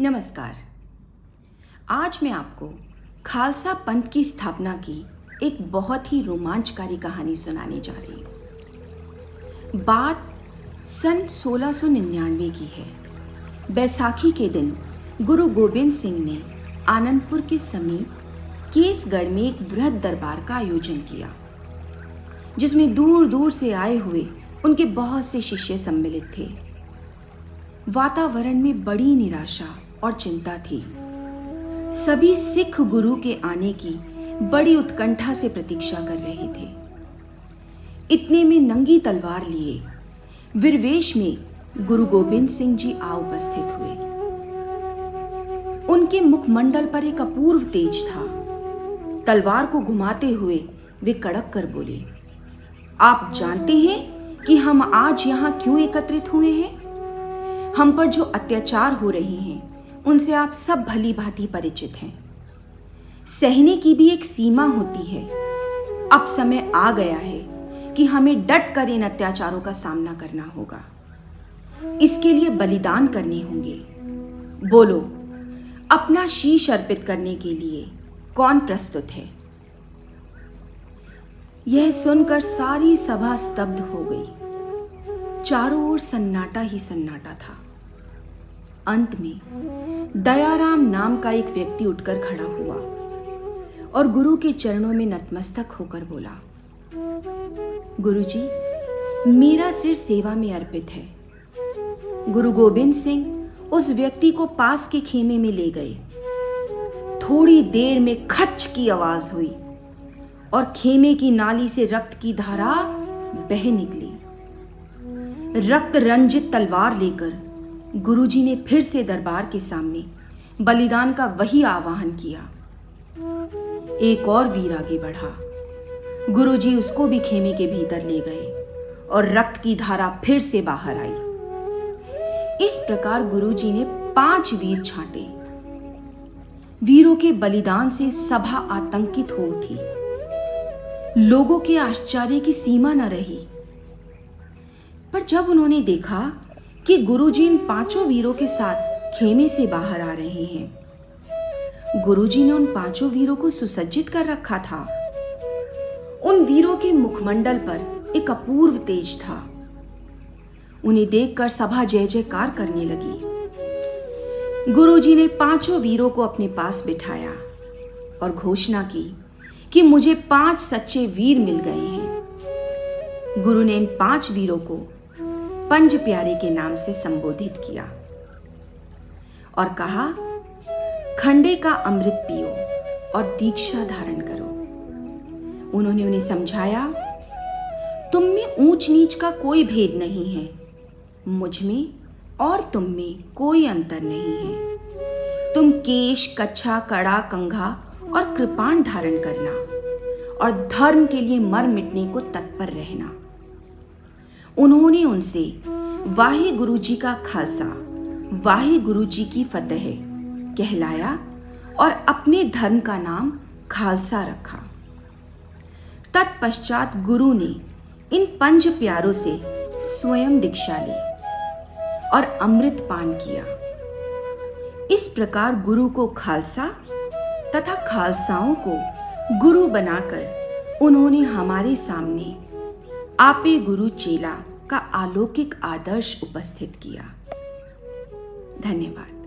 नमस्कार। आज मैं आपको खालसा पंथ की स्थापना की एक बहुत ही रोमांचकारी कहानी सुनाने जा रही हूँ। बात सन 1699 की है। बैसाखी के दिन गुरु गोबिंद सिंह ने आनंदपुर के समीप केसगढ़ में एक वृहद दरबार का आयोजन किया, जिसमें दूर दूर से आए हुए उनके बहुत से शिष्य सम्मिलित थे। वातावरण में बड़ी निराशा और चिंता थी। सभी सिख गुरु के आने की बड़ी उत्कंठा से प्रतीक्षा कर रहे थे। इतने में नंगी तलवार लिए विरवेश में गुरु गोबिंद सिंह जी आ उपस्थित हुए। उनके मुखमंडल पर एक अपूर्व तेज था। तलवार को घुमाते हुए वे कड़क कर बोले, आप जानते हैं कि हम आज यहाँ क्यों एकत्रित हुए हैं? हम पर जो अत्याचार हो रहे हैं, उनसे आप सब भली भांति परिचित हैं। सहने की भी एक सीमा होती है। अब समय आ गया है कि हमें डट कर इन अत्याचारों का सामना करना होगा। इसके लिए बलिदान करने होंगे। बोलो, अपना शीश अर्पित करने के लिए कौन प्रस्तुत है? यह सुनकर सारी सभा स्तब्ध हो गई। चारों ओर सन्नाटा ही सन्नाटा था। अंत में दयाराम नाम का एक व्यक्ति उठकर खड़ा हुआ और गुरु के चरणों में नतमस्तक होकर बोला गुरुजी, मेरा सिर सेवा में अर्पित है। गुरु गोविंद सिंह उस व्यक्ति को पास के खेमे में ले गए। थोड़ी देर में खच की आवाज़ हुई और खेमे की नाली से रक्त की धारा बह निकली। रक्त रंजित तलवार लेकर गुरुजी ने फिर से दरबार के सामने बलिदान का वही आवाहन किया। एक और वीर आगे बढ़ा। गुरुजी उसको भी खेमे के भीतर ले गए और रक्त की धारा फिर से बाहर आई। इस प्रकार गुरुजी ने पाँच वीर छांटे। वीरों के बलिदान से सभा आतंकित हो उठी। लोगों के आश्चर्य की सीमा न रही। पर जब उन्होंने देखा कि गुरुजी इन पाँचों वीरों के साथ खेमे से बाहर आ रहे हैं। गुरुजी ने उन पाँचों वीरों को सुसज्जित कर रखा था। उन वीरों के मुखमंडल पर एक अपूर्व तेज था। उन्हें देखकर सभा जय जयकार करने लगी। गुरुजी ने पाँचों वीरों को अपने पास बिठाया और घोषणा की कि मुझे पाँच सच्चे वीर मिल गए हैं। गुरु ने इन पाँच वीरों को पंज प्यारे के नाम से संबोधित किया और कहा, खंडे का अमृत पियो और दीक्षा धारण करो। उन्होंने उन्हें समझाया, तुम में ऊंच नीच का कोई भेद नहीं है। मुझमें और तुम में कोई अंतर नहीं है। तुम केश, कच्छा, कड़ा, कंघा और कृपाण धारण करना और धर्म के लिए मर मिटने को तत्पर रहना। उन्होंने उनसे, वाहे गुरु जी का खालसा, वाहे गुरु जी की फतेह, कहलाया और अपने धर्म का नाम खालसा रखा। तत्पश्चात गुरु ने इन पंच प्यारों से स्वयं दीक्षा ली और अमृत पान किया। इस प्रकार गुरु को खालसा तथा खालसाओं को गुरु बनाकर उन्होंने हमारे सामने आपे गुरु चेला का अलौकिक आदर्श उपस्थित किया। धन्यवाद।